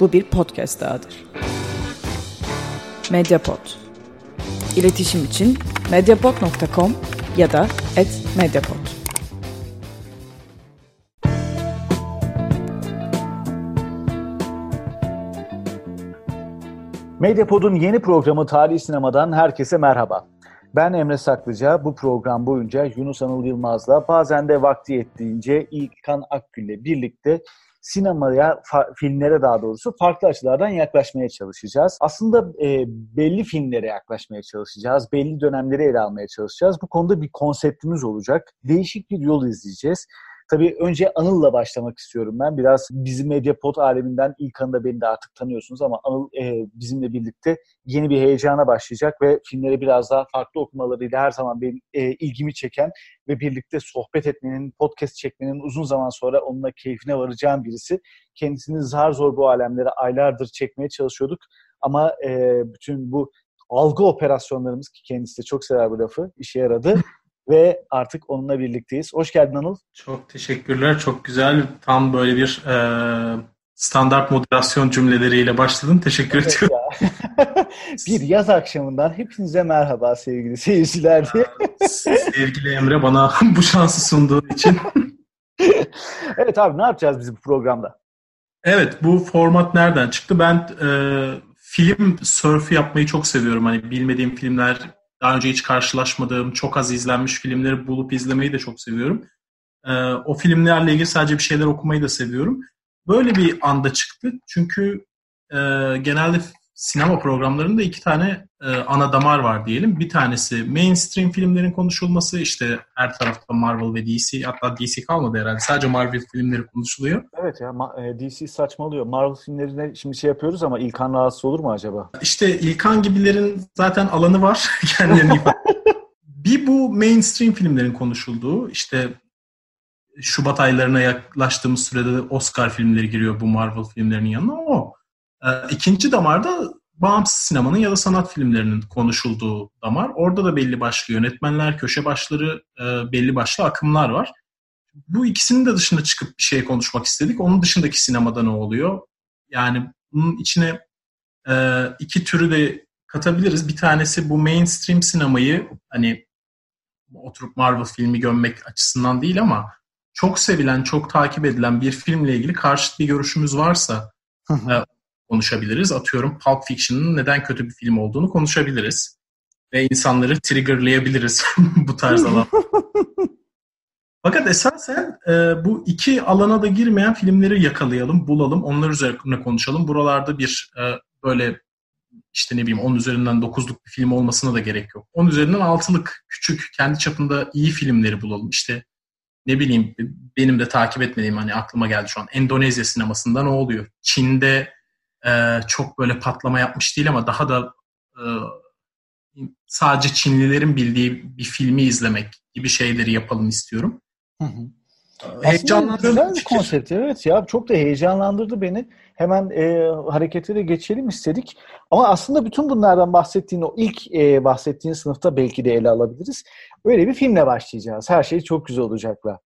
Bu bir podcast dahadır. Mediapod. İletişim için mediapod.com ya da @mediapod. Medyapod'un yeni programı Tarihi Sinema'dan herkese merhaba. Ben Emre Saklıca. Bu program boyunca Yunus Anıl Yılmaz'la bazen de vakti yettiğince İlkan Akgül'le birlikte sinemaya, filmlere daha doğrusu farklı açılardan yaklaşmaya çalışacağız. Aslında e, belli filmlere yaklaşmaya çalışacağız. Belli dönemleri ele almaya çalışacağız. Bu konuda bir konseptimiz olacak. Değişik bir yol izleyeceğiz. Tabii önce Anıl'la başlamak istiyorum ben. Biraz bizim Medyapod aleminden ilk anında beni de artık tanıyorsunuz ama Anıl e, bizimle birlikte yeni bir heyecana başlayacak ve filmleri biraz daha farklı okumalarıyla her zaman benim e, ilgimi çeken ve birlikte sohbet etmenin, podcast çekmenin uzun zaman sonra onunla keyfine varacağım birisi. Kendisini zar zor bu alemlere aylardır çekmeye çalışıyorduk ama e, bütün bu algı operasyonlarımız ki kendisi de çok sever bu lafı işe yaradı ve artık onunla birlikteyiz. Hoş geldin Anıl. Çok teşekkürler. Çok güzel. Tam böyle bir e, standart moderasyon cümleleriyle başladın. Teşekkür evet ediyorum. bir yaz akşamından hepinize merhaba sevgili seyirciler sevgili Emre bana bu şansı sunduğun için. evet abi ne yapacağız biz bu programda? Evet bu format nereden çıktı? Ben e, film surfü yapmayı çok seviyorum. Hani bilmediğim filmler daha önce hiç karşılaşmadığım, çok az izlenmiş filmleri bulup izlemeyi de çok seviyorum. Ee, o filmlerle ilgili sadece bir şeyler okumayı da seviyorum. Böyle bir anda çıktı. Çünkü e, genelde sinema programlarında iki tane e, ana damar var diyelim. Bir tanesi mainstream filmlerin konuşulması. işte her tarafta Marvel ve DC. Hatta DC kalmadı herhalde. Sadece Marvel filmleri konuşuluyor. Evet ya e, DC saçmalıyor. Marvel filmlerine şimdi şey yapıyoruz ama İlkan rahatsız olur mu acaba? İşte İlkan gibilerin zaten alanı var. Kendilerini Bir bu mainstream filmlerin konuşulduğu. işte Şubat aylarına yaklaştığımız sürede Oscar filmleri giriyor bu Marvel filmlerinin yanına. O ikinci damarda bağımsız sinemanın ya da sanat filmlerinin konuşulduğu damar. Orada da belli başlı yönetmenler, köşe başları, e, belli başlı akımlar var. Bu ikisinin de dışında çıkıp bir şey konuşmak istedik. Onun dışındaki sinemada ne oluyor? Yani bunun içine e, iki türü de katabiliriz. Bir tanesi bu mainstream sinemayı hani oturup Marvel filmi gömmek açısından değil ama çok sevilen, çok takip edilen bir filmle ilgili karşıt bir görüşümüz varsa konuşabiliriz. Atıyorum Pulp Fiction'ın neden kötü bir film olduğunu konuşabiliriz. Ve insanları triggerlayabiliriz bu tarz alan. Fakat esasen e, bu iki alana da girmeyen filmleri yakalayalım, bulalım, onlar üzerine konuşalım. Buralarda bir e, böyle işte ne bileyim 10 üzerinden 9'luk bir film olmasına da gerek yok. 10 üzerinden 6'lık küçük kendi çapında iyi filmleri bulalım. İşte ne bileyim benim de takip etmediğim hani aklıma geldi şu an Endonezya sinemasında ne oluyor? Çin'de e, çok böyle patlama yapmış değil ama daha da e, sadece Çinlilerin bildiği bir filmi izlemek gibi şeyleri yapalım istiyorum. Hı hı. Heyecanlandırdı. Güzel bir konsept evet ya çok da heyecanlandırdı beni. Hemen e, harekete de geçelim istedik. Ama aslında bütün bunlardan bahsettiğin o ilk e, bahsettiğin sınıfta belki de ele alabiliriz. Öyle bir filmle başlayacağız. Her şey çok güzel olacakla.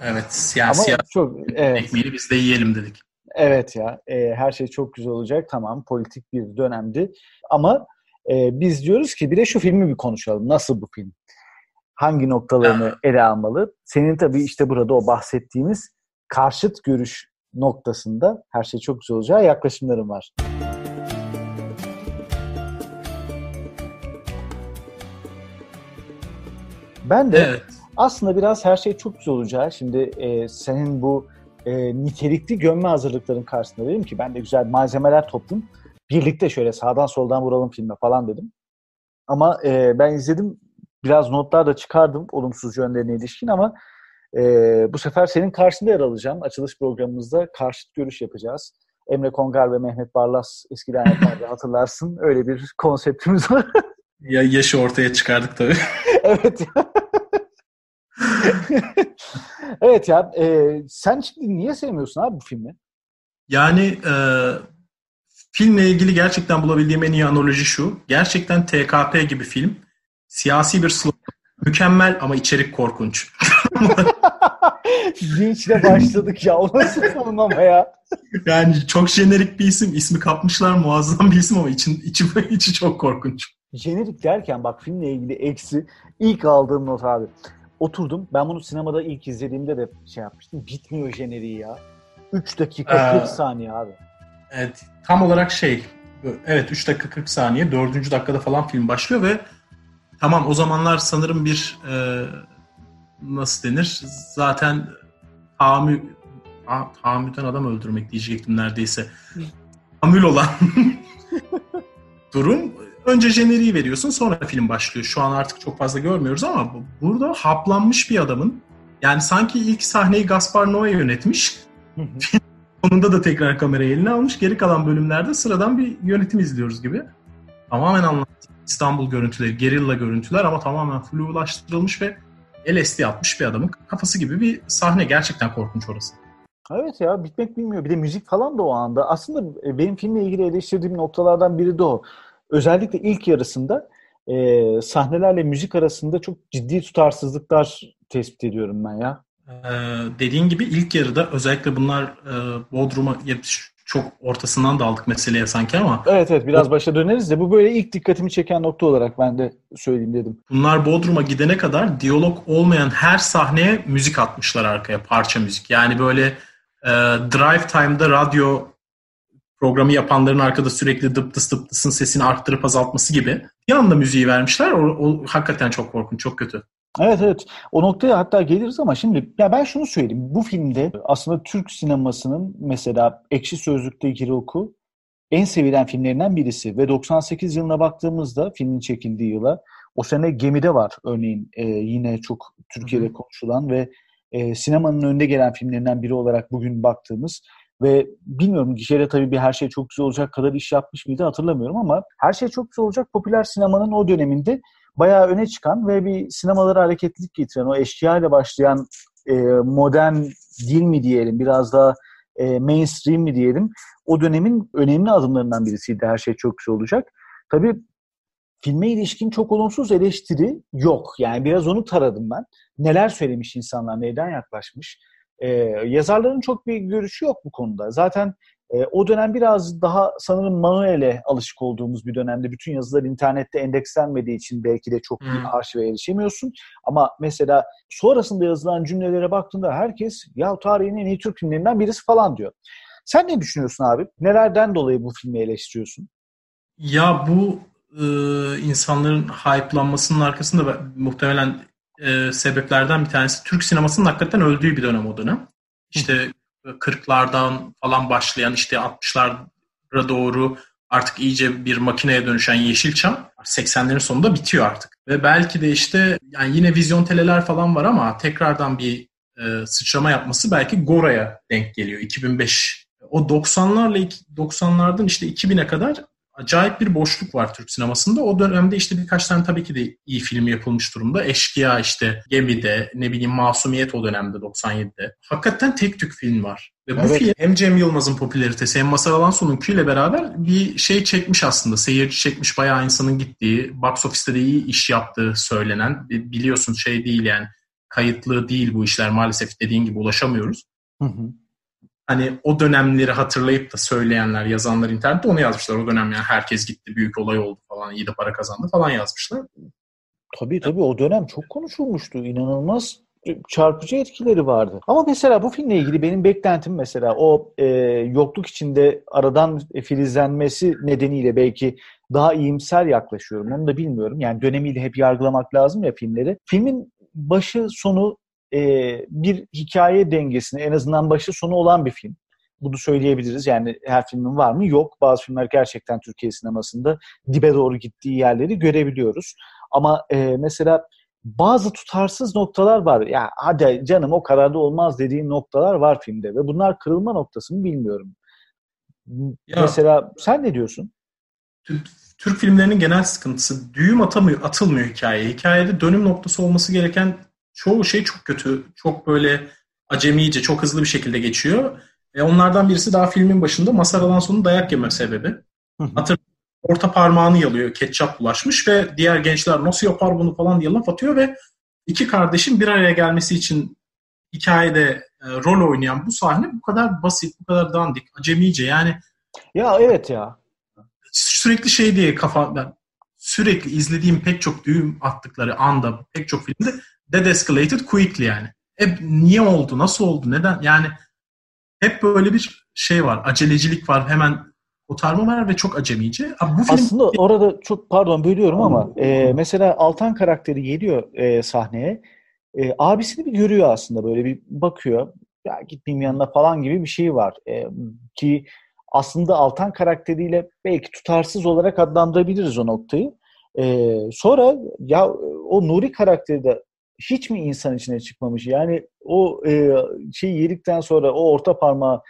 Evet siyasi Ama çok, evet. ekmeğini biz de yiyelim dedik. Evet ya e, her şey çok güzel olacak tamam politik bir dönemdi ama e, biz diyoruz ki bir de şu filmi bir konuşalım. Nasıl bu film? Hangi noktalarını ele almalı? Senin tabii işte burada o bahsettiğimiz karşıt görüş noktasında her şey çok güzel olacağı yaklaşımlarım var. Ben de evet. aslında biraz her şey çok güzel olacağı. Şimdi e, senin bu e, nitelikli gömme hazırlıkların karşısında dedim ki ben de güzel malzemeler toplayayım. Birlikte şöyle sağdan soldan vuralım filme falan dedim. Ama e, ben izledim biraz notlar da çıkardım olumsuz yönlerine ilişkin ama e, bu sefer senin karşında yer alacağım. Açılış programımızda karşıt görüş yapacağız. Emre Kongar ve Mehmet Barlas eski lanetlerde hatırlarsın. Öyle bir konseptimiz var. ya yaşı ortaya çıkardık tabii. evet. evet ya e, sen şimdi niye sevmiyorsun abi bu filmi? Yani e, filmle ilgili gerçekten bulabildiğim en iyi analoji şu. Gerçekten TKP gibi film. Siyasi bir slogan. Mükemmel ama içerik korkunç. Linçle başladık ya. O nasıl tanımlama ya? Yani çok jenerik bir isim. ismi kapmışlar. Muazzam bir isim ama için, içi, içi çok korkunç. Jenerik derken bak filmle ilgili eksi ilk aldığım not abi. Oturdum. Ben bunu sinemada ilk izlediğimde de şey yapmıştım. Bitmiyor jeneriği ya. 3 dakika 40 Ee, saniye abi. Evet, tam olarak şey, evet 3 dakika 40 saniye, 4. dakikada falan film başlıyor ve tamam o zamanlar sanırım bir e, nasıl denir? Zaten tahammül, ta- tahammülden adam öldürmek diyecektim neredeyse. Tahammül olan durum. Önce jeneriği veriyorsun sonra film başlıyor. Şu an artık çok fazla görmüyoruz ama bu- burada haplanmış bir adamın yani sanki ilk sahneyi Gaspar Noé yönetmiş. Sonunda da tekrar kamerayı eline almış. Geri kalan bölümlerde sıradan bir yönetim izliyoruz gibi. Tamamen anlattı. İstanbul görüntüleri, gerilla görüntüler ama tamamen flulaştırılmış ve LSD atmış bir adamın kafası gibi bir sahne. Gerçekten korkunç orası. Evet ya bitmek bilmiyor. Bir de müzik falan da o anda. Aslında e, benim filmle ilgili eleştirdiğim noktalardan biri de o. Özellikle ilk yarısında e, sahnelerle müzik arasında çok ciddi tutarsızlıklar tespit ediyorum ben ya. Ee, dediğin gibi ilk yarıda özellikle bunlar e, Bodrum'a çok ortasından daldık meseleye sanki ama Evet evet biraz başa döneriz de bu böyle ilk dikkatimi çeken nokta olarak ben de söyleyeyim dedim. bunlar Bodrum'a gidene kadar diyalog olmayan her sahneye müzik atmışlar arkaya parça müzik. Yani böyle e, drive time'da radyo programı yapanların arkada sürekli dıp dıs dıp dısın sesini arttırıp azaltması gibi bir anda müziği vermişler. O, o hakikaten çok korkunç, çok kötü. Evet evet o noktaya hatta geliriz ama şimdi ya ben şunu söyleyeyim. Bu filmde aslında Türk sinemasının mesela Ekşi Sözlük'te giri oku en sevilen filmlerinden birisi ve 98 yılına baktığımızda filmin çekildiği yıla o sene Gemide var örneğin e, yine çok Türkiye'de konuşulan ve e, sinemanın önde gelen filmlerinden biri olarak bugün baktığımız ve bilmiyorum gişede tabii bir her şey çok güzel olacak kadar iş yapmış mıydı hatırlamıyorum ama her şey çok güzel olacak popüler sinemanın o döneminde bayağı öne çıkan ve bir sinemalara hareketlilik getiren o eşkıya ile başlayan e, modern dil mi diyelim biraz daha e, mainstream mi diyelim o dönemin önemli adımlarından birisiydi her şey çok güzel olacak. Tabii filme ilişkin çok olumsuz eleştiri yok. Yani biraz onu taradım ben. Neler söylemiş insanlar, neden yaklaşmış. Ee, yazarların çok bir görüşü yok bu konuda. Zaten e, o dönem biraz daha sanırım manuele alışık olduğumuz bir dönemde. Bütün yazılar internette endekslenmediği için belki de çok bir Hmm. arşive erişemiyorsun. Ama mesela sonrasında yazılan cümlelere baktığında herkes ya tarihin en iyi Türk filmlerinden birisi falan diyor. Sen ne düşünüyorsun abi? Nelerden dolayı bu filmi eleştiriyorsun? Ya bu e, insanların hype'lanmasının arkasında muhtemelen e, sebeplerden bir tanesi Türk sinemasının hakikaten öldüğü bir dönem o dönem. İşte 40'lardan falan başlayan işte 60'lara doğru artık iyice bir makineye dönüşen Yeşilçam 80'lerin sonunda bitiyor artık. Ve belki de işte yani yine vizyon teleler falan var ama tekrardan bir e, sıçrama yapması belki Gora'ya denk geliyor 2005. O 90'larla iki- 90'lardan işte 2000'e kadar acayip bir boşluk var Türk sinemasında. O dönemde işte birkaç tane tabii ki de iyi film yapılmış durumda. Eşkıya işte Gemi'de, ne bileyim Masumiyet o dönemde 97'de. Hakikaten tek tük film var. Ve bu Evet. film hem Cem Yılmaz'ın popülaritesi hem Mazhar Alanso'nunkiyle beraber bir şey çekmiş aslında. Seyirci çekmiş bayağı insanın gittiği, box office'te de iyi iş yaptığı söylenen. Biliyorsun şey değil yani kayıtlı değil bu işler maalesef dediğin gibi ulaşamıyoruz Hı hı. Hani o dönemleri hatırlayıp da söyleyenler, yazanlar internette onu yazmışlar. O dönem yani herkes gitti, büyük olay oldu falan, iyi de para kazandı falan yazmışlar. Tabii tabii o dönem çok konuşulmuştu. İnanılmaz çarpıcı etkileri vardı. Ama mesela bu filmle ilgili benim beklentim mesela o e, yokluk içinde aradan filizlenmesi nedeniyle belki daha iyimser yaklaşıyorum. Onu da bilmiyorum. Yani dönemiyle hep yargılamak lazım ya filmleri. Filmin başı sonu e, bir hikaye dengesini en azından başı sonu olan bir film. Bunu söyleyebiliriz. Yani her filmin var mı? Yok. Bazı filmler gerçekten Türkiye sinemasında dibe doğru gittiği yerleri görebiliyoruz. Ama e, mesela bazı tutarsız noktalar var. Ya hadi canım o kadar da olmaz dediğin noktalar var filmde ve bunlar kırılma noktası mı bilmiyorum. Ya- Mesela sen ne diyorsun? Türk filmlerinin genel sıkıntısı düğüm atamıyor, atılmıyor hikayeye. Hikayede dönüm noktası olması gereken çoğu şey çok kötü. Çok böyle acemice, çok hızlı bir şekilde geçiyor. E onlardan birisi daha filmin başında Masar Alanson'un dayak yeme sebebi. Hatır orta parmağını yalıyor, ketçap bulaşmış ve diğer gençler nasıl yapar bunu falan diye laf atıyor ve iki kardeşin bir araya gelmesi için hikayede e, rol oynayan bu sahne bu kadar basit, bu kadar dandik, acemice yani. Ya evet ya. Sürekli şey diye kafa ben sürekli izlediğim pek çok düğüm attıkları anda pek çok filmde that escalated quickly yani. Hep niye oldu, nasıl oldu, neden yani hep böyle bir şey var, acelecilik var, hemen kotarma var ve çok acemice. bu film... Aslında orada çok pardon bölüyorum ama e, mesela Altan karakteri geliyor e, sahneye. E, abisini bir görüyor aslında böyle bir bakıyor. Ya gitmeyeyim yanına falan gibi bir şey var. E, ki aslında Altan karakteriyle belki tutarsız olarak adlandırabiliriz o noktayı. E, sonra ya o Nuri karakteri de hiç mi insan içine çıkmamış? Yani o e, şey yedikten sonra o orta parmağı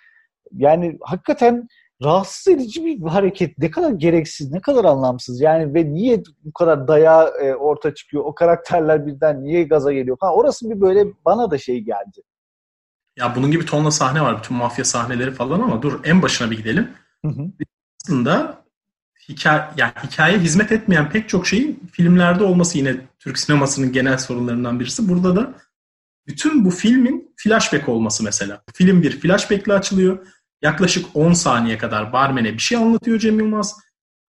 yani hakikaten rahatsız edici bir hareket. Ne kadar gereksiz, ne kadar anlamsız. Yani ve niye bu kadar daya e, orta çıkıyor? O karakterler birden niye gaza geliyor? Ha, orası bir böyle bana da şey geldi. Ya bunun gibi tonla sahne var. Bütün mafya sahneleri falan ama dur en başına bir gidelim. Hı hı. Aslında hikaye, yani hikaye hizmet etmeyen pek çok şeyin filmlerde olması yine Türk sinemasının genel sorunlarından birisi. Burada da bütün bu filmin flashback olması mesela. Film bir flashback'le açılıyor. Yaklaşık 10 saniye kadar barmene bir şey anlatıyor Cem Yılmaz.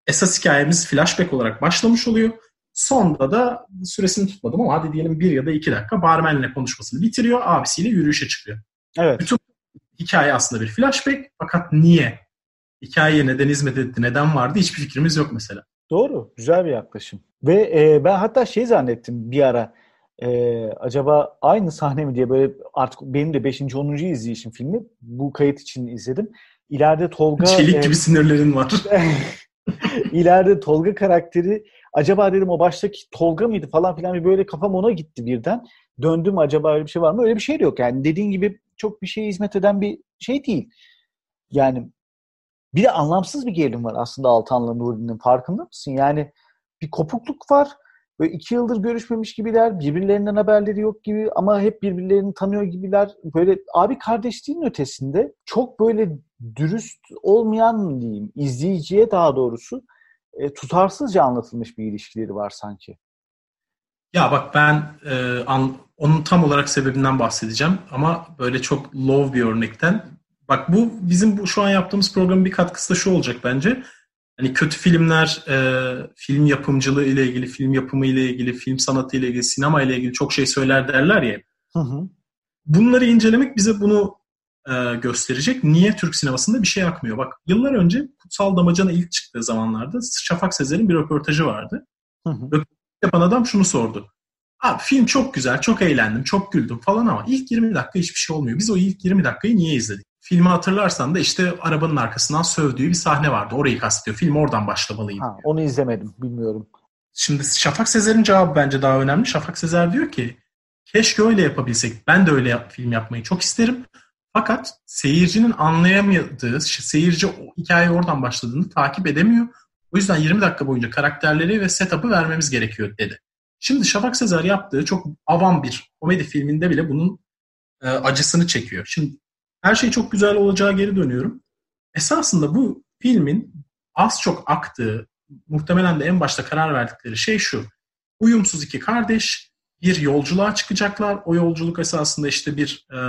Esas hikayemiz flashback olarak başlamış oluyor. Sonda da süresini tutmadım ama hadi diyelim bir ya da iki dakika barmenle konuşmasını bitiriyor. Abisiyle yürüyüşe çıkıyor. Evet. Bütün hikaye aslında bir flashback fakat niye? Hikayeye neden hizmet etti, neden vardı hiçbir fikrimiz yok mesela. Doğru. Güzel bir yaklaşım. Ve e, ben hatta şey zannettim bir ara. E, acaba aynı sahne mi diye böyle artık benim de 5. 10. izleyişim filmi. Bu kayıt için izledim. İleride Tolga... Çelik e, gibi sinirlerin var. İleride Tolga karakteri acaba dedim o baştaki Tolga mıydı falan filan bir böyle kafam ona gitti birden. Döndüm acaba öyle bir şey var mı? Öyle bir şey de yok yani. Dediğin gibi çok bir şeye hizmet eden bir şey değil. Yani bir de anlamsız bir gerilim var aslında Altan'la Nuri'nin farkında mısın? Yani bir kopukluk var. Böyle iki yıldır görüşmemiş gibiler. Birbirlerinden haberleri yok gibi ama hep birbirlerini tanıyor gibiler. Böyle abi kardeşliğin ötesinde çok böyle dürüst olmayan diyeyim izleyiciye daha doğrusu e, tutarsızca anlatılmış bir ilişkileri var sanki. Ya bak ben e, an, onun tam olarak sebebinden bahsedeceğim ama böyle çok low bir örnekten. Bak bu bizim bu şu an yaptığımız programın bir katkısı da şu olacak bence. Hani kötü filmler, e, film yapımcılığı ile ilgili, film yapımı ile ilgili, film sanatı ile ilgili, sinema ile ilgili çok şey söyler derler ya. Hı hı. Bunları incelemek bize bunu e, gösterecek. Niye Türk sinemasında bir şey akmıyor? Bak yıllar önce Kutsal Damacana ilk çıktığı zamanlarda Şafak Sezer'in bir röportajı vardı. Hı hı. yapan adam şunu sordu. Abi film çok güzel, çok eğlendim, çok güldüm falan ama ilk 20 dakika hiçbir şey olmuyor. Biz o ilk 20 dakikayı niye izledik? Filmi hatırlarsan da işte arabanın arkasından sövdüğü bir sahne vardı. Orayı kastediyor. Film oradan başlamalıydı. Ha, onu izlemedim, bilmiyorum. Şimdi Şafak Sezer'in cevabı bence daha önemli. Şafak Sezer diyor ki keşke öyle yapabilsek. Ben de öyle film yapmayı çok isterim. Fakat seyircinin anlayamadığı, seyirci o hikaye oradan başladığını takip edemiyor. O yüzden 20 dakika boyunca karakterleri ve setup'ı vermemiz gerekiyor dedi. Şimdi Şafak Sezer yaptığı çok avam bir komedi filminde bile bunun e, acısını çekiyor. Şimdi her şey çok güzel olacağı geri dönüyorum. Esasında bu filmin az çok aktığı, muhtemelen de en başta karar verdikleri şey şu. Uyumsuz iki kardeş bir yolculuğa çıkacaklar. O yolculuk esasında işte bir e,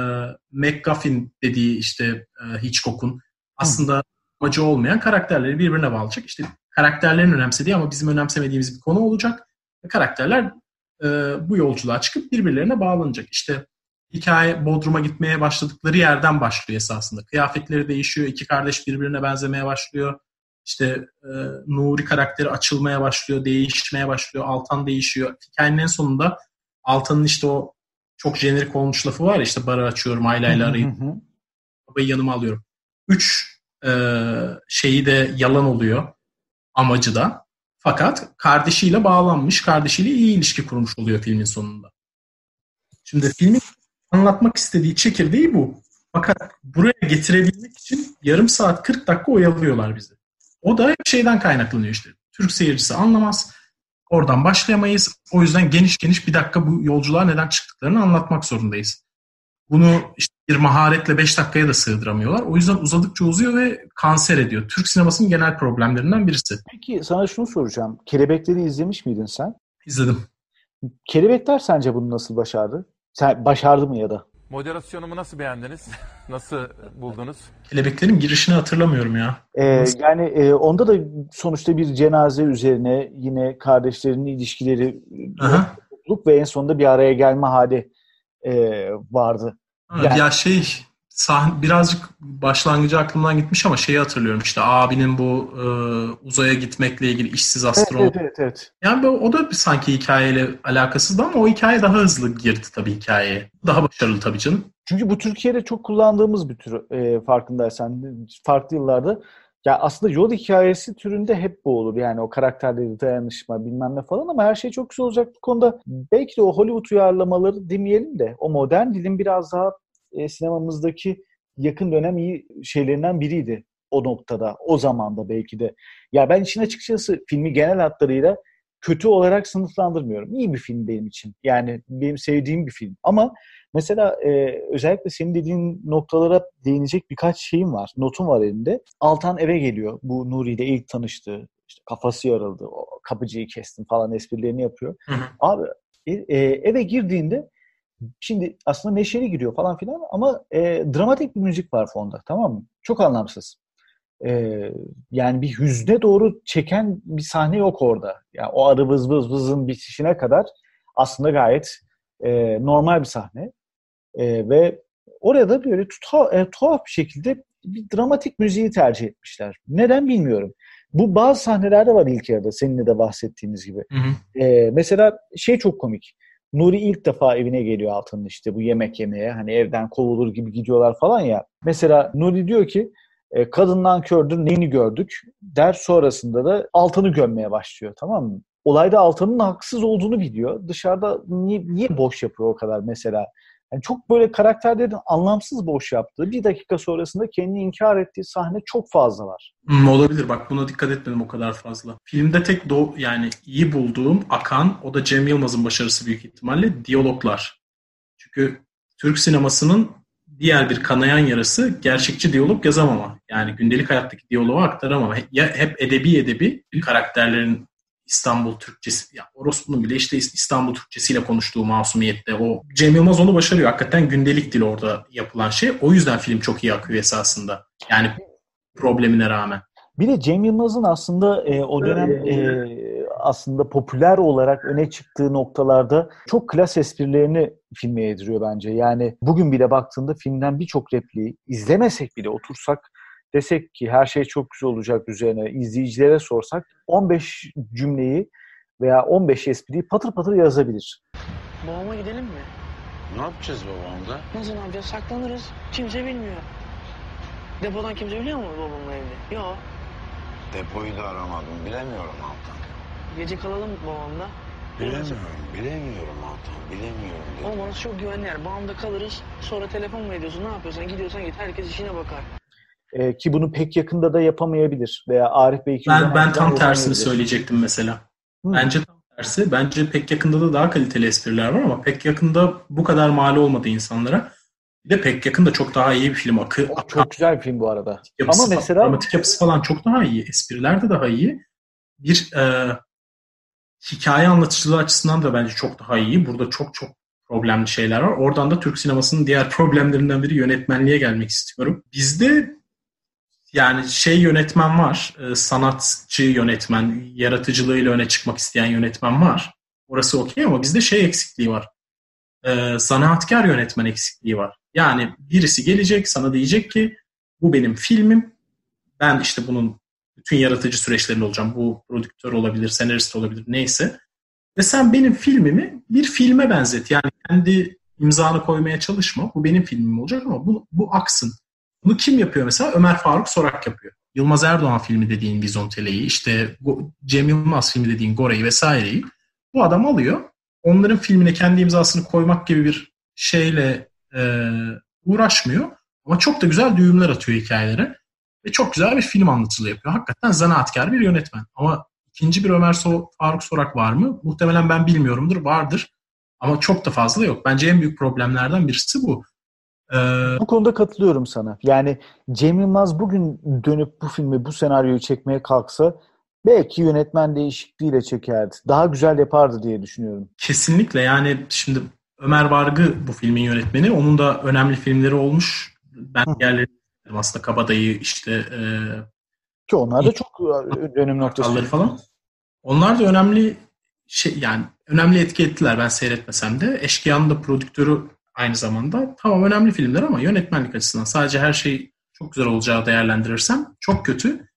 McGuffin dediği işte e, Hitchcock'un aslında amacı olmayan karakterleri birbirine bağlayacak. İşte karakterlerin önemsediği ama bizim önemsemediğimiz bir konu olacak. Karakterler e, bu yolculuğa çıkıp birbirlerine bağlanacak. İşte hikaye Bodrum'a gitmeye başladıkları yerden başlıyor esasında. Kıyafetleri değişiyor, iki kardeş birbirine benzemeye başlıyor. İşte e, Nuri karakteri açılmaya başlıyor, değişmeye başlıyor, Altan değişiyor. Hikayenin en sonunda Altan'ın işte o çok jenerik olmuş lafı var ya işte barı açıyorum, aileyle arayıp babayı yanıma alıyorum. Üç e, şeyi de yalan oluyor amacı da. Fakat kardeşiyle bağlanmış, kardeşiyle iyi ilişki kurmuş oluyor filmin sonunda. Şimdi filmin anlatmak istediği çekirdeği bu. Fakat buraya getirebilmek için yarım saat 40 dakika oyalıyorlar bizi. O da şeyden kaynaklanıyor işte. Türk seyircisi anlamaz. Oradan başlayamayız. O yüzden geniş geniş bir dakika bu yolculuğa neden çıktıklarını anlatmak zorundayız. Bunu işte bir maharetle 5 dakikaya da sığdıramıyorlar. O yüzden uzadıkça uzuyor ve kanser ediyor. Türk sinemasının genel problemlerinden birisi. Peki sana şunu soracağım. Kelebekleri izlemiş miydin sen? İzledim. Kelebekler sence bunu nasıl başardı? Sen başardı mı ya da? Moderasyonumu nasıl beğendiniz? Nasıl buldunuz? Kelebeklerin girişini hatırlamıyorum ya. Ee, yani e, onda da sonuçta bir cenaze üzerine yine kardeşlerin ilişkileri Aha. ve en sonunda bir araya gelme hali e, vardı. Evet, Yani- Ya şey sahne, birazcık başlangıcı aklımdan gitmiş ama şeyi hatırlıyorum işte abinin bu e, uzaya gitmekle ilgili işsiz astronot. evet, evet, evet. Yani böyle- o da bir sanki hikayeyle alakasızdı ama o hikaye daha hızlı girdi tabii hikayeye. Daha başarılı tabii canım. Çünkü bu Türkiye'de çok kullandığımız bir tür e, farkındaysan farklı yıllarda ya aslında yol hikayesi türünde hep bu olur. Yani o karakterleri dayanışma bilmem ne falan ama her şey çok güzel olacak bu konuda. Belki de o Hollywood uyarlamaları demeyelim de o modern dilin biraz daha e, sinemamızdaki yakın dönem iyi şeylerinden biriydi o noktada, o zamanda belki de. Ya ben işin açıkçası filmi genel hatlarıyla kötü olarak sınıflandırmıyorum. İyi bir film benim için. Yani benim sevdiğim bir film. Ama Mesela e, özellikle senin dediğin noktalara değinecek birkaç şeyim var. Notum var elimde. Altan eve geliyor. Bu Nuri ile ilk tanıştı. İşte kafası yarıldı. O kapıcıyı kestim falan esprilerini yapıyor. Hı hı. Abi e, e, eve girdiğinde şimdi aslında neşeli giriyor falan filan ama e, dramatik bir müzik var fonda tamam mı? Çok anlamsız. E, yani bir hüzne doğru çeken bir sahne yok orada. Yani o arı vız vız vızın bitişine kadar aslında gayet e, normal bir sahne. E, ve oraya da böyle tuha, e, tuhaf bir şekilde bir dramatik müziği tercih etmişler. Neden bilmiyorum. Bu bazı sahnelerde var ilk yarıda seninle de bahsettiğimiz gibi. Hı hı. E, mesela şey çok komik. Nuri ilk defa evine geliyor Altan'ın işte bu yemek yemeye. Hani evden kovulur gibi gidiyorlar falan ya. Mesela Nuri diyor ki e, kadından kördür neyini gördük der sonrasında da Altan'ı gömmeye başlıyor tamam mı? Olayda Altan'ın haksız olduğunu biliyor. Dışarıda niye, niye boş yapıyor o kadar mesela? Yani çok böyle karakterlerin anlamsız boş yaptığı bir dakika sonrasında kendini inkar ettiği sahne çok fazla var. Hmm, olabilir bak buna dikkat etmedim o kadar fazla. Filmde tek do yani iyi bulduğum akan o da Cem Yılmaz'ın başarısı büyük ihtimalle diyaloglar. Çünkü Türk sinemasının diğer bir kanayan yarası gerçekçi diyalog yazamama. Yani gündelik hayattaki diyaloğu aktaramama. Ya hep edebi edebi karakterlerin İstanbul Türkçesi, ya Orospu'nun bile işte İstanbul Türkçesiyle konuştuğu masumiyette o Cem Yılmaz onu başarıyor. Hakikaten gündelik dil orada yapılan şey. O yüzden film çok iyi akıyor esasında. Yani problemine rağmen. Bir de Cem Yılmaz'ın aslında e, o dönem e, aslında popüler olarak öne çıktığı noktalarda çok klas esprilerini filme yediriyor bence. Yani bugün bile baktığında filmden birçok repliği izlemesek bile otursak desek ki her şey çok güzel olacak üzerine izleyicilere sorsak 15 cümleyi veya 15 espriyi patır patır yazabilir. Babama gidelim mi? Ne yapacağız babamda? Nasıl ne yapacağız? Saklanırız. Kimse bilmiyor. Depodan kimse biliyor mu babamın evde? Yok. Depoyu da aramadım. Bilemiyorum Altan. Gece kalalım babamda. Bilemiyorum. Bilemiyorum Altan. Bilemiyorum. dedim. Ama orası çok güvenli yer. Babamda kalırız. Sonra telefon mu ediyorsun? Ne yapıyorsan gidiyorsan git. Herkes işine bakar. E, ki bunu pek yakında da yapamayabilir veya Arif Bey Ben ben tam tersini söyleyecektim mesela. Hı. Bence tam tersi. Bence pek yakında da daha kaliteli espriler var ama pek yakında bu kadar mal olmadı insanlara. Bir de pek yakında çok daha iyi bir film. Akı, akı çok güzel bir film bu arada. yapısı, Ama mesela dramatik yapısı falan çok daha iyi. Espriler de daha iyi. Bir e, hikaye anlatıcılığı açısından da bence çok daha iyi. Burada çok çok problemli şeyler var. Oradan da Türk sinemasının diğer problemlerinden biri yönetmenliğe gelmek istiyorum. Bizde yani şey yönetmen var, e, sanatçı yönetmen, yaratıcılığıyla öne çıkmak isteyen yönetmen var. Orası okey ama bizde şey eksikliği var. E, zanaatkar yönetmen eksikliği var. Yani birisi gelecek sana diyecek ki bu benim filmim. Ben işte bunun bütün yaratıcı süreçlerinde olacağım. Bu prodüktör olabilir, senarist olabilir neyse. Ve sen benim filmimi bir filme benzet. Yani kendi imzanı koymaya çalışma. Bu benim filmim olacak ama bu, bu aksın. Bunu kim yapıyor mesela? Ömer Faruk Sorak yapıyor. Yılmaz Erdoğan filmi dediğin Bizontele'yi, işte Cem Yılmaz filmi dediğin Gore'yi vesaireyi bu adam alıyor. Onların filmine kendi imzasını koymak gibi bir şeyle e, uğraşmıyor. Ama çok da güzel düğümler atıyor hikayelere. Ve çok güzel bir film anlatıcılığı yapıyor. Hakikaten zanaatkar bir yönetmen. Ama ikinci bir Ömer so Faruk Sorak var mı? Muhtemelen ben bilmiyorumdur. Vardır. Ama çok da fazla yok. Bence en büyük problemlerden birisi bu. Ee, Bu konuda katılıyorum sana. Yani Cem Yılmaz bugün dönüp bu filmi, bu senaryoyu çekmeye kalksa belki yönetmen değişikliğiyle çekerdi. Daha güzel yapardı diye düşünüyorum. Kesinlikle yani şimdi Ömer Vargı bu filmin yönetmeni. Onun da önemli filmleri olmuş. Ben yerleri aslında Kabadayı işte e, Ki onlar da çok e, dönüm noktası. Portalları falan. Onlar da önemli şey yani önemli etki ettiler ben seyretmesem de. Eşkıya'nın da prodüktörü aynı zamanda. Tamam önemli filmler ama yönetmenlik açısından sadece her şey çok güzel olacağı değerlendirirsem çok kötü.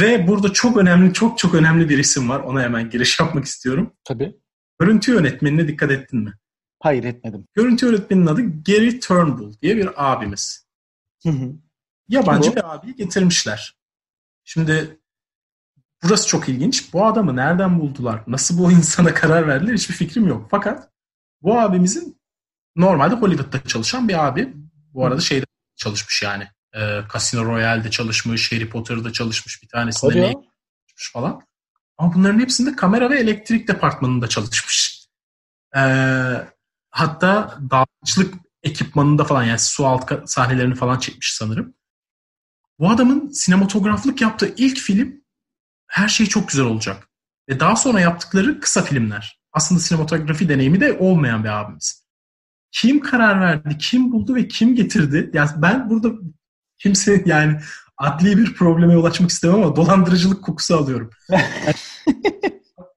Ve burada çok önemli, çok çok önemli bir isim var. Ona hemen giriş yapmak istiyorum. Tabii. Görüntü yönetmenine dikkat ettin mi? Hayır etmedim. Görüntü yönetmeninin adı Gary Turnbull diye bir abimiz. Hı hı. Yabancı Bu? bir abiyi getirmişler. Şimdi burası çok ilginç. Bu adamı nereden buldular? Nasıl bu insana karar verdiler? Hiçbir fikrim yok. Fakat bu abimizin normalde Hollywood'da çalışan bir abi. Bu arada şeyde çalışmış yani. Ee, Casino Royale'de çalışmış, Harry Potter'da çalışmış bir tanesinde ne çalışmış falan. Ama bunların hepsinde kamera ve elektrik departmanında çalışmış. Ee, hatta dağıtçılık ekipmanında falan yani su alt sahnelerini falan çekmiş sanırım. Bu adamın sinematograflık yaptığı ilk film her şey çok güzel olacak. Ve daha sonra yaptıkları kısa filmler. Aslında sinematografi deneyimi de olmayan bir abimiz. Kim karar verdi, kim buldu ve kim getirdi? Yani ben burada kimse yani adli bir probleme yol açmak istemem ama dolandırıcılık kokusu alıyorum.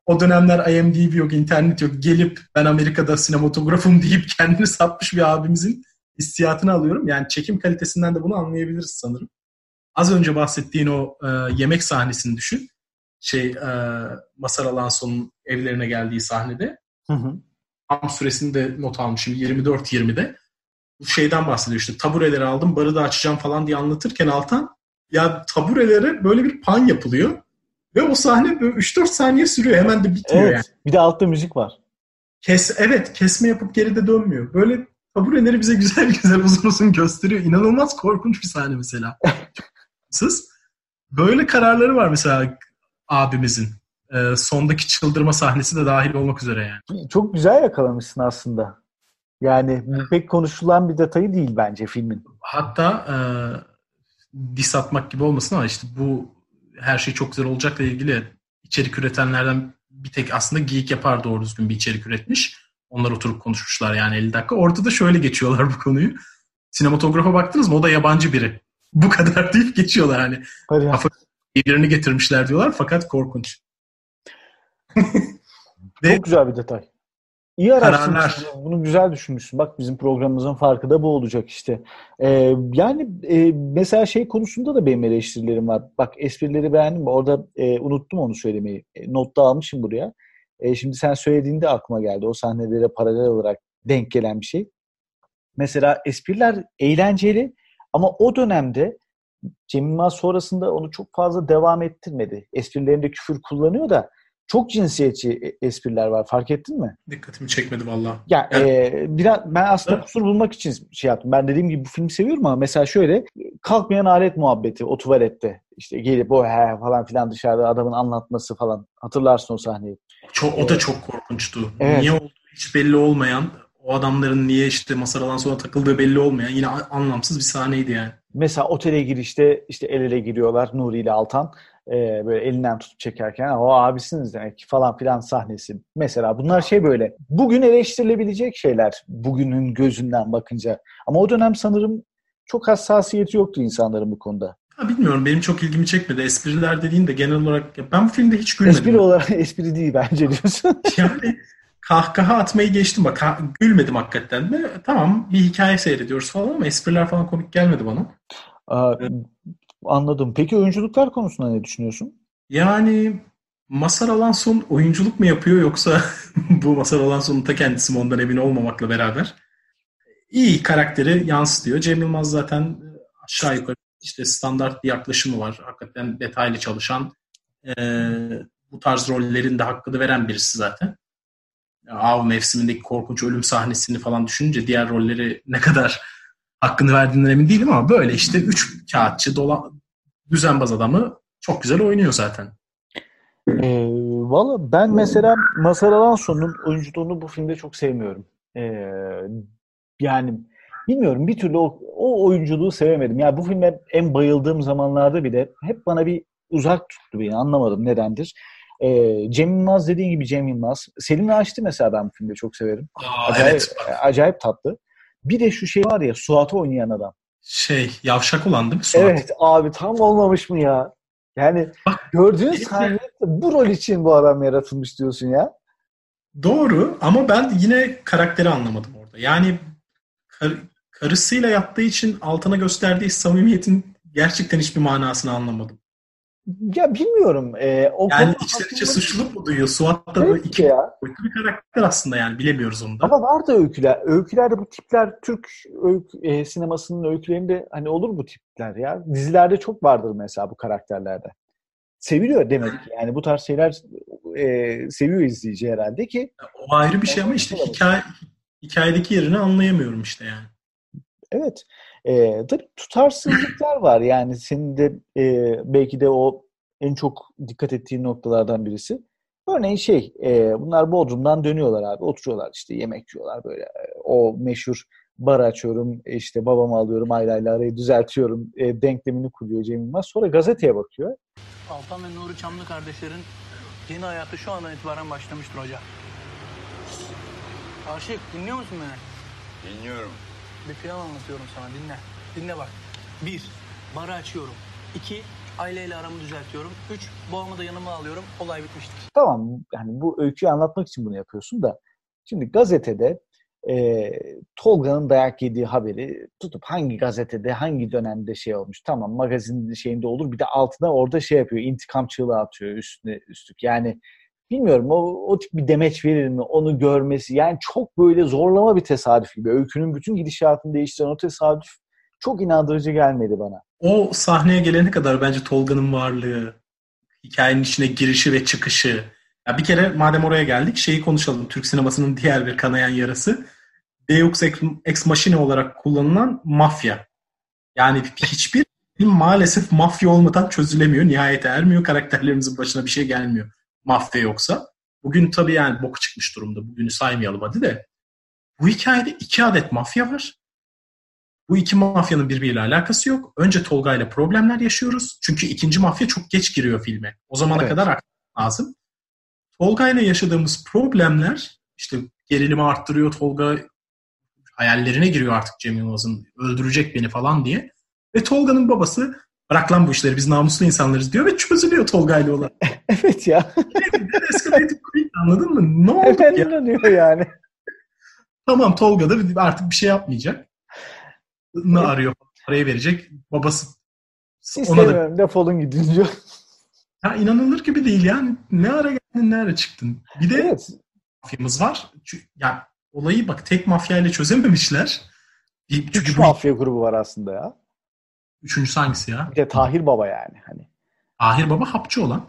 o dönemler IMDb yok, internet yok. Gelip ben Amerika'da sinematografım deyip kendini satmış bir abimizin hissiyatını alıyorum. Yani çekim kalitesinden de bunu anlayabiliriz sanırım. Az önce bahsettiğin o e, yemek sahnesini düşün. Şey e, Masar Alanson'un evlerine geldiği sahnede. Hı hı. Tam süresini de not almışım 24-20'de. Bu şeyden bahsediyor işte tabureleri aldım barı da açacağım falan diye anlatırken Altan ya taburelere böyle bir pan yapılıyor. Ve o sahne böyle 3-4 saniye sürüyor. Hemen de bitmiyor Evet. yani. Bir de altta müzik var. Kes, evet kesme yapıp geride dönmüyor. Böyle tabureleri bize güzel güzel uzun uzun gösteriyor. İnanılmaz korkunç bir sahne mesela. Siz böyle kararları var mesela abimizin. Ee, sondaki çıldırma sahnesi de dahil olmak üzere yani. Çok güzel yakalamışsın aslında. Yani bu pek konuşulan bir detayı değil bence filmin. Hatta e, dis atmak gibi olmasın ama işte bu her şey çok güzel olacakla ilgili içerik üretenlerden bir tek aslında Geek yapar doğru düzgün bir içerik üretmiş. Onlar oturup konuşmuşlar yani 50 dakika. Ortada şöyle geçiyorlar bu konuyu. Sinematografa baktınız mı? O da yabancı biri. Bu kadar deyip geçiyorlar hani. Hadi ya. Kafa birini getirmişler diyorlar fakat korkunç. Ve Çok güzel bir detay. İyi Kararlar. araştırmışsın. Bunu güzel düşünmüşsün. Bak bizim programımızın farkı da bu olacak işte. Ee, yani e, mesela şey konusunda da benim eleştirilerim var. Bak esprileri beğendim. Orada e, unuttum onu söylemeyi. E, notta almışım buraya. E, şimdi sen söylediğinde aklıma geldi. O sahnelere paralel olarak denk gelen bir şey. Mesela espriler eğlenceli ama o dönemde Cem Yılmaz sonrasında onu çok fazla devam ettirmedi. Esprilerinde küfür kullanıyor da çok cinsiyetçi e- espriler var. Fark ettin mi? dikkatimi çekmedi valla. Ya Evet. e, biraz ben aslında Evet. kusur bulmak için şey yaptım. Ben dediğim gibi bu filmi seviyorum ama mesela şöyle kalkmayan alet muhabbeti o tuvalette işte gelip o he falan filan dışarıda adamın anlatması falan. Hatırlarsın o sahneyi. Çok, o da çok korkunçtu. Evet. Niye olduğu hiç belli olmayan, o adamların niye işte masadan sonra takıldığı belli olmayan yine anlamsız bir sahneydi yani. Mesela otele girişte işte el ele giriyorlar Nuri ile Altan. Ee, böyle elinden tutup çekerken o abisiniz demek ki falan filan sahnesi. Mesela bunlar şey böyle bugün eleştirilebilecek şeyler bugünün gözünden bakınca. Ama o dönem sanırım çok hassasiyeti yoktu insanların bu konuda. Ha, bilmiyorum benim çok ilgimi çekmedi. Espriler dediğin de genel olarak ya ben bu filmde hiç gülmedim. Espri olarak espri değil bence diyorsun. Yani kahkaha atmayı geçtim bak ha- gülmedim hakikaten de. Tamam bir hikaye seyrediyoruz falan ama espriler falan komik gelmedi bana. Aa, anladım. Peki oyunculuklar konusunda ne düşünüyorsun? Yani Masar Alanson oyunculuk mu yapıyor yoksa bu Masar Alanson'un ta kendisi mi ondan emin olmamakla beraber iyi karakteri yansıtıyor. Cem Yılmaz zaten aşağı yukarı işte standart bir yaklaşımı var. Hakikaten detaylı çalışan e, bu tarz rollerin de hakkını veren birisi zaten. Av mevsimindeki korkunç ölüm sahnesini falan düşününce diğer rolleri ne kadar hakkını verdiğinden emin değilim ama böyle işte üç kağıtçı dola, düzenbaz adamı çok güzel oynuyor zaten. Ee, Valla ben mesela Mazhar Alanson'un oyunculuğunu bu filmde çok sevmiyorum. Ee, yani bilmiyorum bir türlü o, o oyunculuğu sevemedim. Yani bu filme en bayıldığım zamanlarda bile hep bana bir uzak tuttu beni. Anlamadım nedendir. Ee, Cem Yılmaz dediğin gibi Cem Yılmaz. Selin Ağaç'tı mesela ben bu filmde çok severim. Aa, Acayip, evet. acayip tatlı. Bir de şu şey var ya Suat'ı oynayan adam. Şey yavşak olan değil mi Suat? Evet abi tam olmamış mı ya? Yani Bak, gördüğün sahnede bu rol için bu adam yaratılmış diyorsun ya. Doğru ama ben yine karakteri anlamadım orada. Yani kar- karısıyla yaptığı için altına gösterdiği samimiyetin gerçekten hiçbir manasını anlamadım. Ya bilmiyorum. Ee, o Yani içten içe suçluluk mu duyuyor? Suat da Evet iki ya. boyutlu bir karakter aslında yani bilemiyoruz onu da. Ama var da öyküler. Öykülerde bu tipler Türk öykü, e, sinemasının öykülerinde hani olur bu tipler ya. Dizilerde çok vardır mesela bu karakterlerde. Seviliyor demek ki. Yani bu tarz şeyler e, seviyor izleyici herhalde ki O ayrı bir şey ama işte hikaye, hikayedeki yerini anlayamıyorum işte yani. Evet. E, tabii tutarsızlıklar var. Yani senin de e, belki de o en çok dikkat ettiğin noktalardan birisi. Örneğin şey, e, bunlar Bodrum'dan dönüyorlar abi. Oturuyorlar işte yemek yiyorlar böyle. E, O meşhur bar açıyorum, işte babamı alıyorum, aileyle arayı düzeltiyorum. E, denklemini kuruyor Cem Yılmaz. Sonra gazeteye bakıyor. Altan ve Nuri Çamlı kardeşlerin yeni hayatı şu andan itibaren başlamıştır hoca. Aşık dinliyor musun beni? Dinliyorum. Bir plan anlatıyorum sana dinle. Dinle bak. Bir, barı açıyorum. İki, aileyle aramı düzeltiyorum. Üç, babamı da yanıma alıyorum. Olay bitmiştir. Tamam yani bu öyküyü anlatmak için bunu yapıyorsun da şimdi gazetede e, Tolga'nın dayak yediği haberi tutup hangi gazetede hangi dönemde şey olmuş tamam magazin şeyinde olur bir de altına orada şey yapıyor intikam çığlığı atıyor üstüne üstlük yani bilmiyorum o, o tip bir demeç verir mi onu görmesi yani çok böyle zorlama bir tesadüf gibi öykünün bütün gidişatını değiştiren o tesadüf çok inandırıcı gelmedi bana. O sahneye gelene kadar bence Tolga'nın varlığı, hikayenin içine girişi ve çıkışı. Ya bir kere madem oraya geldik şeyi konuşalım. Türk sinemasının diğer bir kanayan yarası. Deus Ex, Ex Machina olarak kullanılan mafya. Yani hiçbir maalesef mafya olmadan çözülemiyor. Nihayete ermiyor. Karakterlerimizin başına bir şey gelmiyor. Mafya yoksa. Bugün tabii yani boku çıkmış durumda. Bugünü saymayalım hadi de. Bu hikayede iki adet mafya var. Bu iki mafyanın birbiriyle alakası yok. Önce Tolga ile problemler yaşıyoruz. Çünkü ikinci mafya çok geç giriyor filme. O zamana Evet. kadar lazım. Tolga ile yaşadığımız problemler işte gerilimi arttırıyor. Tolga hayallerine giriyor artık Cem Yılmaz'ın öldürecek beni falan diye. Ve Tolga'nın babası bırak lan bu işleri biz namuslu insanlarız diyor ve çözülüyor Tolga ile olan. evet ya Escalated quick anladın mı? Ne oldu hemen ya? inanıyor yani. Tamam Tolga da artık bir şey yapmayacak. Ne arıyor? Parayı verecek. Babası ona da İstemiyorum defolun gidin diyor. ya inanılır gibi değil yani. Ne ara geldin, ne ara çıktın? Bir de Evet. mafyamız var. Çünkü, ya olayı bak tek mafyayla çözememişler. Çünkü Üç bu mafya grubu var aslında ya. Üçüncüsü hangisi ya? Bir de Tahir Baba yani. Hani Ahir Baba hapçı olan.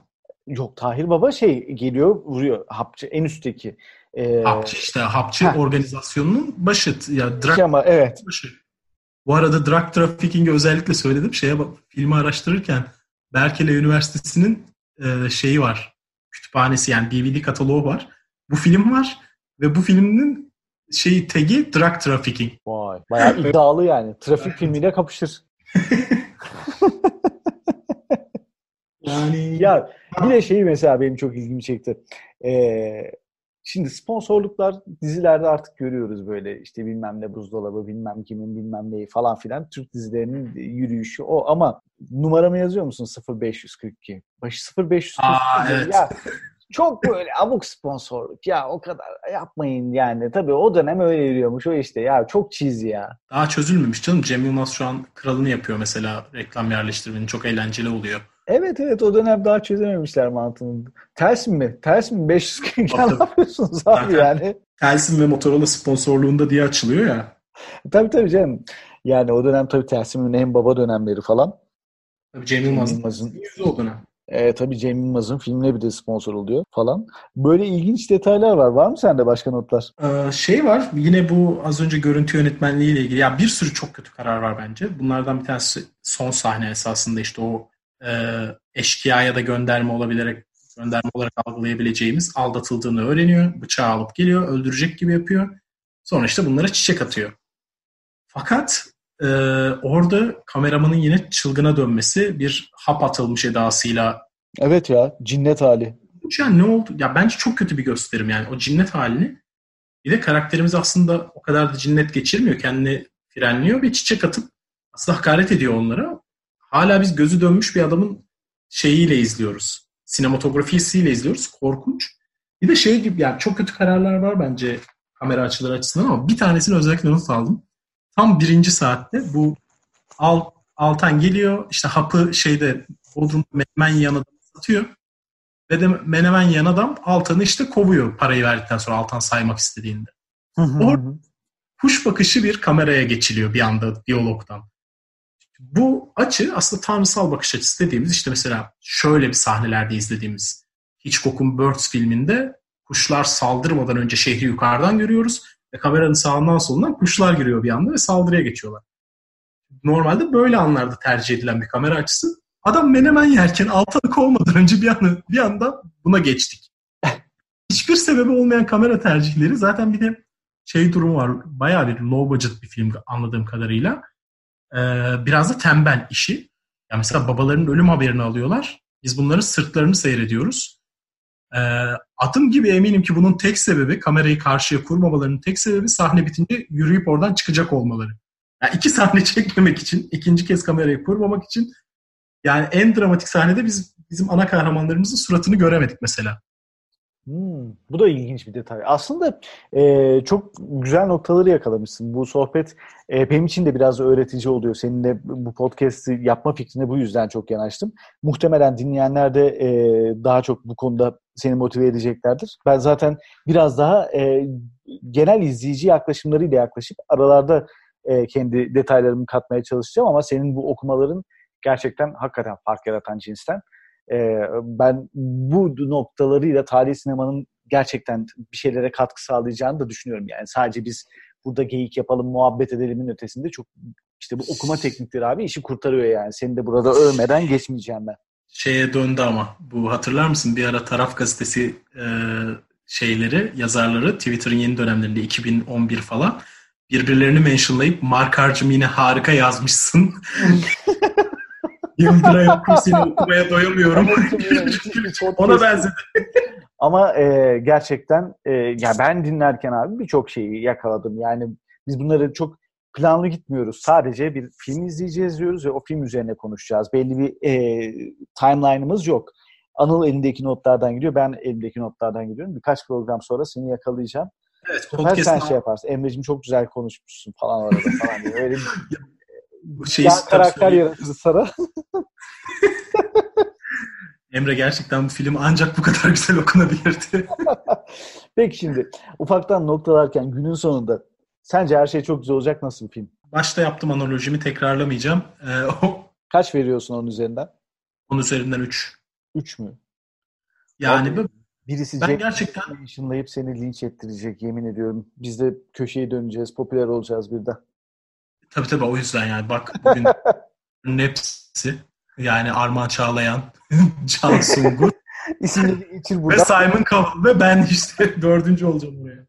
yok Tahir Baba şey geliyor vuruyor hapçı en üstteki. Ee, Hapçı işte. Hapçı Heh. organizasyonunun başı. Ya drug ama evet. başı. Bu arada drug trafficking'i özellikle söyledim. Şeye bak, filmi araştırırken Berkeley Üniversitesi'nin e, şeyi var. Kütüphanesi yani DVD kataloğu var. Bu film var ve bu filmin şeyi tagi drug trafficking. Vay. Bayağı iddialı yani. Trafik filmiyle kapışır. Yani Ya bir de şeyi mesela benim çok ilgimi çekti. Ee, şimdi sponsorluklar dizilerde artık görüyoruz böyle işte bilmem ne buzdolabı bilmem kimin bilmem neyi falan filan Türk dizilerinin yürüyüşü o ama numaramı yazıyor musun 0542? Başı 0542. Aa, evet. Ya çok böyle abuk sponsorluk ya o kadar yapmayın yani. Tabii o dönem öyle yürüyormuş o işte ya çok cheesy ya. daha çözülmemiş canım. Cem Yılmaz şu an kralını yapıyor mesela reklam yerleştirmenin. Çok eğlenceli oluyor. Evet evet o dönem daha çözememişler mantığını. Ters mi? Ters mi? 540 ya Tabii. ne yapıyorsunuz abi Zaten- yani? Telsim ve Motorola sponsorluğunda diye açılıyor ya. Tabii tabii canım. Yani o dönem tabii Tersim'in en baba dönemleri falan. Tabii Cem Yılmaz'ın yüzü o dönem. E, tabii Cem Yılmaz'ın filmine bir de sponsor oluyor falan. Böyle ilginç detaylar var. Var mı sende başka notlar? Ee, şey var yine bu az önce görüntü yönetmenliği ile ilgili ya bir sürü çok kötü karar var bence. Bunlardan bir tanesi son sahne esasında işte o e, eşkıyaya da gönderme olabilerek gönderme olarak algılayabileceğimiz aldatıldığını öğreniyor. Bıçağı alıp geliyor, öldürecek gibi yapıyor. Sonra işte bunlara çiçek atıyor. Fakat e, orada kameramanın yine çılgına dönmesi bir hap atılmış edasıyla Evet ya cinnet hali. yani ne oldu? Ya bence çok kötü bir gösterim yani o cinnet halini. Bir de karakterimiz aslında o kadar da cinnet geçirmiyor. Kendini frenliyor ve çiçek atıp aslında hakaret ediyor onlara. Hala biz gözü dönmüş bir adamın şeyiyle izliyoruz. Sinematografisiyle izliyoruz. Korkunç. Bir de şey gibi yani çok kötü kararlar var bence kamera açıları açısından ama bir tanesini özellikle not aldım. Tam birinci saatte bu Al, Altan geliyor işte hapı şeyde Bodrum menemen adam satıyor. Ve de menemen yiyen adam Altan'ı işte kovuyor parayı verdikten sonra Altan saymak istediğinde. Or- kuş bakışı bir kameraya geçiliyor bir anda diyalogdan. Bu açı aslında tanrısal bakış açısı dediğimiz işte mesela şöyle bir sahnelerde izlediğimiz Hitchcock'un Birds filminde kuşlar saldırmadan önce şehri yukarıdan görüyoruz ve kameranın sağından solundan kuşlar giriyor bir anda ve saldırıya geçiyorlar. Normalde böyle anlarda tercih edilen bir kamera açısı. Adam menemen yerken altanı kovmadan önce bir anda, bir anda buna geçtik. Hiçbir sebebi olmayan kamera tercihleri zaten bir de şey durumu var. Bayağı bir low budget bir film anladığım kadarıyla. Ee, biraz da tembel işi. Ya mesela babaların ölüm haberini alıyorlar. Biz bunların sırtlarını seyrediyoruz. Ee, adım gibi eminim ki bunun tek sebebi kamerayı karşıya kurmamalarının tek sebebi sahne bitince yürüyüp oradan çıkacak olmaları. Yani iki sahne çekmemek için, ikinci kez kamerayı kurmamak için yani en dramatik sahnede biz bizim ana kahramanlarımızın suratını göremedik mesela. Hmm, bu da ilginç bir detay. Aslında e, çok güzel noktaları yakalamışsın. Bu sohbet e, benim için de biraz öğretici oluyor. Seninle bu podcast'i yapma fikrine bu yüzden çok yanaştım. Muhtemelen dinleyenler de e, daha çok bu konuda seni motive edeceklerdir. Ben zaten biraz daha e, genel izleyici yaklaşımlarıyla yaklaşıp aralarda e, kendi detaylarımı katmaya çalışacağım ama senin bu okumaların gerçekten hakikaten fark yaratan cinsten. E, ben bu noktalarıyla tarihi sinemanın gerçekten bir şeylere katkı sağlayacağını da düşünüyorum. Yani sadece biz burada geyik yapalım, muhabbet edelimin ötesinde çok işte bu okuma teknikleri abi işi kurtarıyor yani. Seni de burada övmeden geçmeyeceğim ben. Şeye döndü ama bu hatırlar mısın bir ara Taraf Gazetesi e, şeyleri, yazarları Twitter'ın yeni dönemlerinde 2011 falan birbirlerini mentionlayıp Markar'cığım yine harika yazmışsın. Yıldıray okum seni okumaya doyamıyorum. Ona benzedi. Ama e, gerçekten e, ya ben dinlerken abi birçok şeyi yakaladım. Yani biz bunları çok planlı gitmiyoruz. Sadece bir film izleyeceğiz diyoruz ve o film üzerine konuşacağız. Belli bir e, timeline'ımız yok. Anıl elindeki notlardan gidiyor, ben elimdeki notlardan gidiyorum. Birkaç program sonra seni yakalayacağım. Evet, Her sen şey yaparsın. Emre'cim çok güzel konuşmuşsun falan orada falan diye. Öyle bir ya, karakter yaratırız sana. Emre gerçekten bu film ancak bu kadar güzel okunabilirdi. Peki şimdi ufaktan noktalarken günün sonunda sence her şey çok güzel olacak nasıl bir film? Başta yaptığım analojimi tekrarlamayacağım. Ee, Kaç veriyorsun onun üzerinden? onun üzerinden 3. 3 mü? Yani Abi, Birisi ben Jack gerçekten ışınlayıp seni linç ettirecek yemin ediyorum. Biz de köşeyi döneceğiz, popüler olacağız birden. tabii tabii o yüzden yani bak bugün hepsi yani Armağan Çağlayan, Can Sungur İsimleri geçir ve burada. Simon Cowell ve ben işte dördüncü olacağım buraya.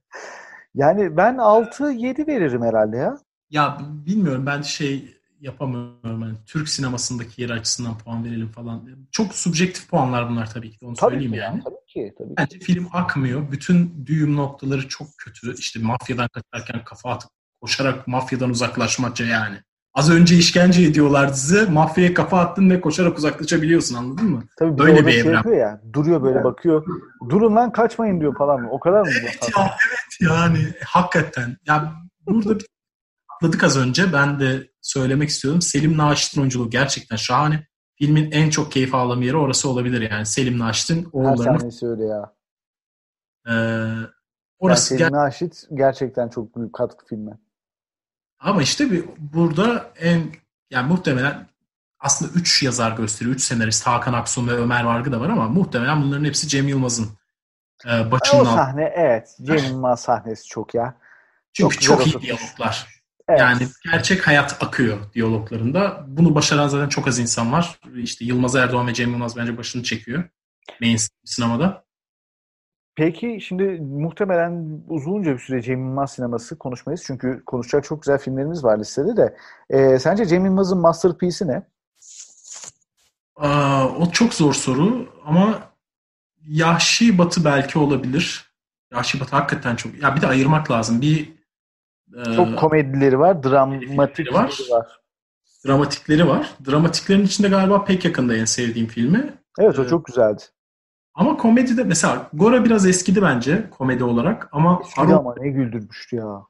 Yani ben 6-7 veririm herhalde ya. Ya bilmiyorum ben şey yapamıyorum. Yani Türk sinemasındaki yeri açısından puan verelim falan. Çok subjektif puanlar bunlar tabii ki onu Tabii söyleyeyim ki, yani. tabii ki. Tabii ki. Bence film akmıyor. Bütün düğüm noktaları çok kötü. İşte mafyadan kaçarken kafa atıp koşarak mafyadan uzaklaşmaca yani. Az önce işkence ediyorlar dizi. Mafyaya kafa attın ve koşarak uzaklaşabiliyorsun anladın mı? Tabii Böyle bir şey evren. yapıyor ya. Duruyor böyle bakıyor. Durun lan kaçmayın diyor falan. O kadar mı? Evet ya evet yani hakikaten. Ya burada bir atladık az önce. Ben de söylemek istiyorum. Selim Naşit'in oyunculuğu gerçekten şahane. Filmin en çok keyif aldığım yeri orası olabilir yani. Selim Naşit'in Her oğullarını. sahnesi öyle ya. Ee, Orası yani Naşit gerçekten çok büyük katkı filme. Ama işte bir, burada en yani muhtemelen aslında 3 yazar gösteriyor. 3 senarist Hakan Aksun ve Ömer Vargı da var ama muhtemelen bunların hepsi Cem Yılmaz'ın e, O başının altında. sahne evet. Cem Yılmaz sahnesi çok ya. Çünkü çok çok, iyi diyaloglar. Evet. Yani gerçek hayat akıyor diyaloglarında. Bunu başaran zaten çok az insan var. İşte Yılmaz Erdoğan ve Cem Yılmaz bence başını çekiyor. Mainstream sinemada. Peki şimdi muhtemelen uzunca bir süre Cem Yılmaz sineması konuşmayız. Çünkü konuşacak çok güzel filmlerimiz var listede de. Ee, sence Cem Yılmaz'ın masterpiece'i ne? Aa, o çok zor soru ama Yahşi Batı belki olabilir. Yahşi Batı hakikaten çok... Ya bir de ayırmak lazım. Bir e, Çok komedileri var, dramatikleri var. var. dramatikleri var. Dramatiklerin içinde galiba pek yakında en sevdiğim filmi. Evet o Evet. çok güzeldi. Ama komedide mesela Gora biraz eskidi bence komedi olarak ama Eskidi Aro- ama ne güldürmüştü ya.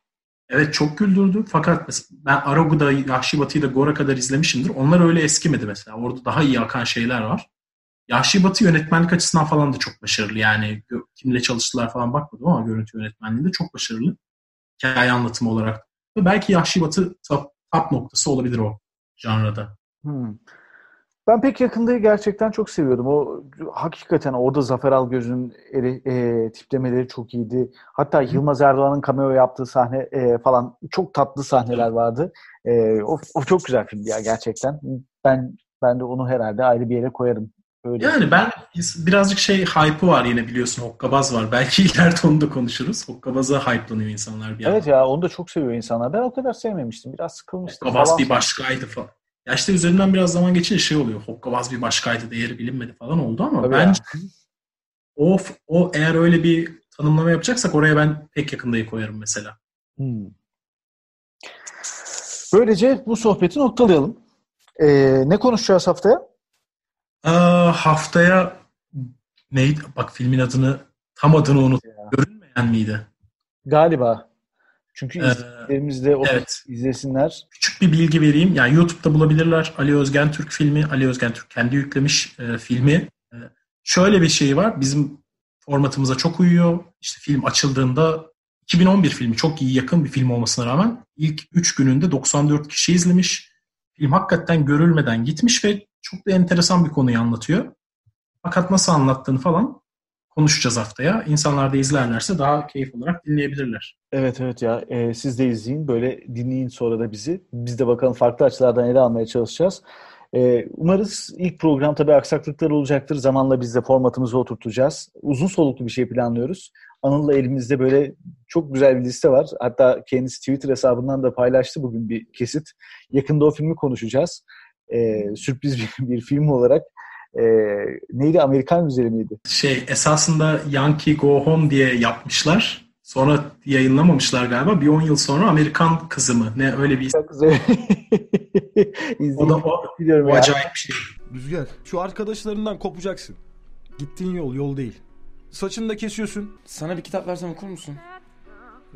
evet çok güldürdü. Fakat mesela ben Arago'da Yahşi Batı'yı da Gora kadar izlemişimdir. Onlar öyle eskimedi mesela. Orada daha iyi akan şeyler var. Yahşi Batı yönetmenlik açısından falan da çok başarılı. Yani kimle çalıştılar falan bakmadım ama görüntü yönetmenliğinde çok başarılı. Hikaye anlatımı olarak. Belki Yahşi Batı top, top noktası olabilir o janrada. Hmm. Ben pek yakındayı gerçekten çok seviyordum. O hakikaten orada Zafer Algöz'ün eri- e, tiplemeleri çok iyiydi. Hatta Yılmaz Erdoğan'ın cameo yaptığı sahne e, falan çok tatlı sahneler vardı. E, o, o çok güzel filmdi ya gerçekten. Ben ben de onu herhalde ayrı bir yere koyarım. Öyle. Yani ben birazcık şey hype'ı var yine biliyorsun Hokkabaz var. Belki ileride onu da konuşuruz. Hokkabaz'a hype'lanıyor insanlar bir Evet yandan. ya onu da çok seviyor insanlar. Ben o kadar sevmemiştim. Biraz sıkılmıştım. Hokkabaz bir başkaydı falan. Ya işte üzerinden biraz zaman geçince şey oluyor. Hokkabaz bir başkaydı değeri bilinmedi falan oldu ama Tabii bence ya. o, o eğer öyle bir tanımlama yapacaksak oraya ben pek yakındayı koyarım mesela. Hmm. Böylece bu sohbeti noktalayalım. E, ne konuşacağız haftaya? Aa, haftaya neydi? Bak filmin adını tam adını unut. Görünmeyen miydi? Galiba. Çünkü Ee, izleyicilerimiz de o evet. izlesinler. Küçük bir bilgi vereyim. Yani YouTube'da bulabilirler. Ali Özgen Türk filmi. Ali Özgen Türk kendi yüklemiş e, filmi. E, şöyle bir şey var. Bizim formatımıza çok uyuyor. İşte film açıldığında 2011 filmi çok iyi yakın bir film olmasına rağmen ilk 3 gününde 94 kişi izlemiş. Film hakikaten görülmeden gitmiş ve çok da enteresan bir konuyu anlatıyor. Fakat nasıl anlattığını falan konuşacağız haftaya. İnsanlar da izlerlerse daha keyif olarak dinleyebilirler. Evet evet ya e, siz de izleyin böyle dinleyin sonra da bizi. Biz de bakalım farklı açılardan ele almaya çalışacağız. E, umarız ilk program tabii aksaklıklar olacaktır. Zamanla biz de formatımızı oturtacağız. Uzun soluklu bir şey planlıyoruz. Anıl'la elimizde böyle çok güzel bir liste var. Hatta kendisi Twitter hesabından da paylaştı bugün bir kesit. Yakında o filmi konuşacağız. E, sürpriz bir, bir film olarak. E, neydi? Amerikan üzeri miydi? Şey esasında Yankee Go Home diye yapmışlar. Sonra yayınlamamışlar galiba. Bir 10 yıl sonra Amerikan kızı mı? Ne öyle bir isim. Çok güzel. O da o, o acayip bir şey. Rüzgar, şu arkadaşlarından kopacaksın. Gittiğin yol yol değil. Saçını da kesiyorsun. Sana bir kitap versem okur musun?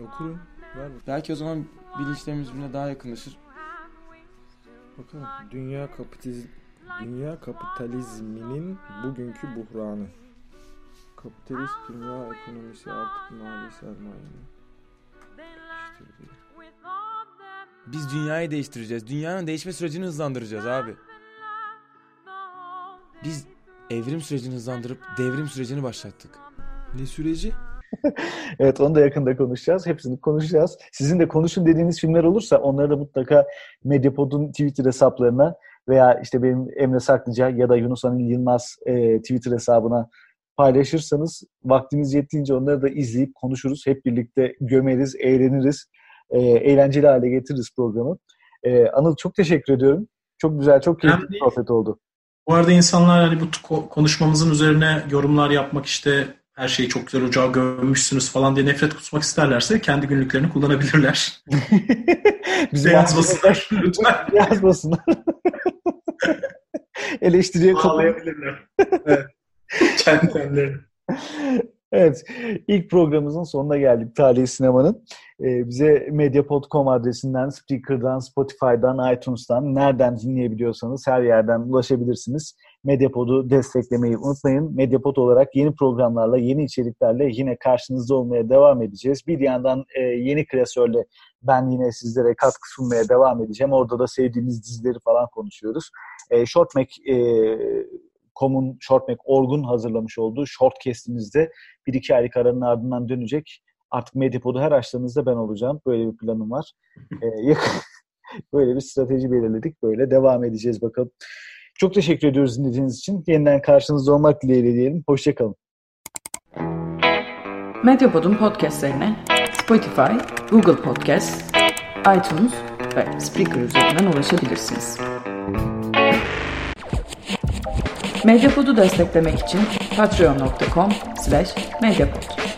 Okurum. Ver Belki o zaman bilinçlerimiz birbirine daha yakınlaşır. bakalım. Dünya kapitaliz Dünya kapitalizminin bugünkü buhranı. Kapitalist dünya ekonomisi artık mali sermayenin. Biz dünyayı değiştireceğiz. Dünyanın değişme sürecini hızlandıracağız abi. Biz evrim sürecini hızlandırıp devrim sürecini başlattık. Ne süreci? Evet onu da yakında konuşacağız. Hepsini konuşacağız. Sizin de konuşun dediğiniz filmler olursa onları da mutlaka Medyapod'un Twitter hesaplarına veya işte benim Emre Saklıca ya da Yunus Anil Yılmaz e, Twitter hesabına paylaşırsanız vaktimiz yettiğince onları da izleyip konuşuruz. Hep birlikte gömeriz, eğleniriz. E, eğlenceli hale getiririz programı. E, Anıl çok teşekkür ediyorum. Çok güzel, çok keyifli bir sohbet oldu. Bu arada insanlar hani bu ko- konuşmamızın üzerine yorumlar yapmak işte her şeyi çok güzel ocağa gömmüşsünüz falan diye nefret kusmak isterlerse kendi günlüklerini kullanabilirler. Bizi Yazmasınlar lütfen. Yazmasınlar. Eleştiriye. Bağlayabilirler. Evet. Kendi kendilerini. Evet, ilk programımızın sonuna geldik Tarihi Sinema'nın. Ee, bize medyapod.com adresinden, Spreaker'dan, Spotify'dan, iTunes'tan, nereden dinleyebiliyorsanız her yerden ulaşabilirsiniz. Medyapod'u desteklemeyi unutmayın. Medyapod olarak yeni programlarla, yeni içeriklerle yine karşınızda olmaya devam edeceğiz. Bir yandan e, yeni klasörle ben yine sizlere katkı sunmaya devam edeceğim. Orada da sevdiğiniz dizileri falan konuşuyoruz. E, Shortmac e, Com'un Shortmac Orgun hazırlamış olduğu Shortcast'imizde bir iki aylık aranın ardından dönecek. Artık Medyapod'u her açtığınızda ben olacağım. Böyle bir planım var. Yakın, böyle bir strateji belirledik. Böyle devam edeceğiz bakalım. Çok teşekkür ediyoruz dinlediğiniz için. Yeniden karşınızda olmak dileğiyle diyelim. Hoşçakalın. Medyapod'un podcastlerine Spotify, Google Podcast, iTunes ve Spreaker üzerinden ulaşabilirsiniz. Medyapod'u desteklemek için patreon.com slash medyapod.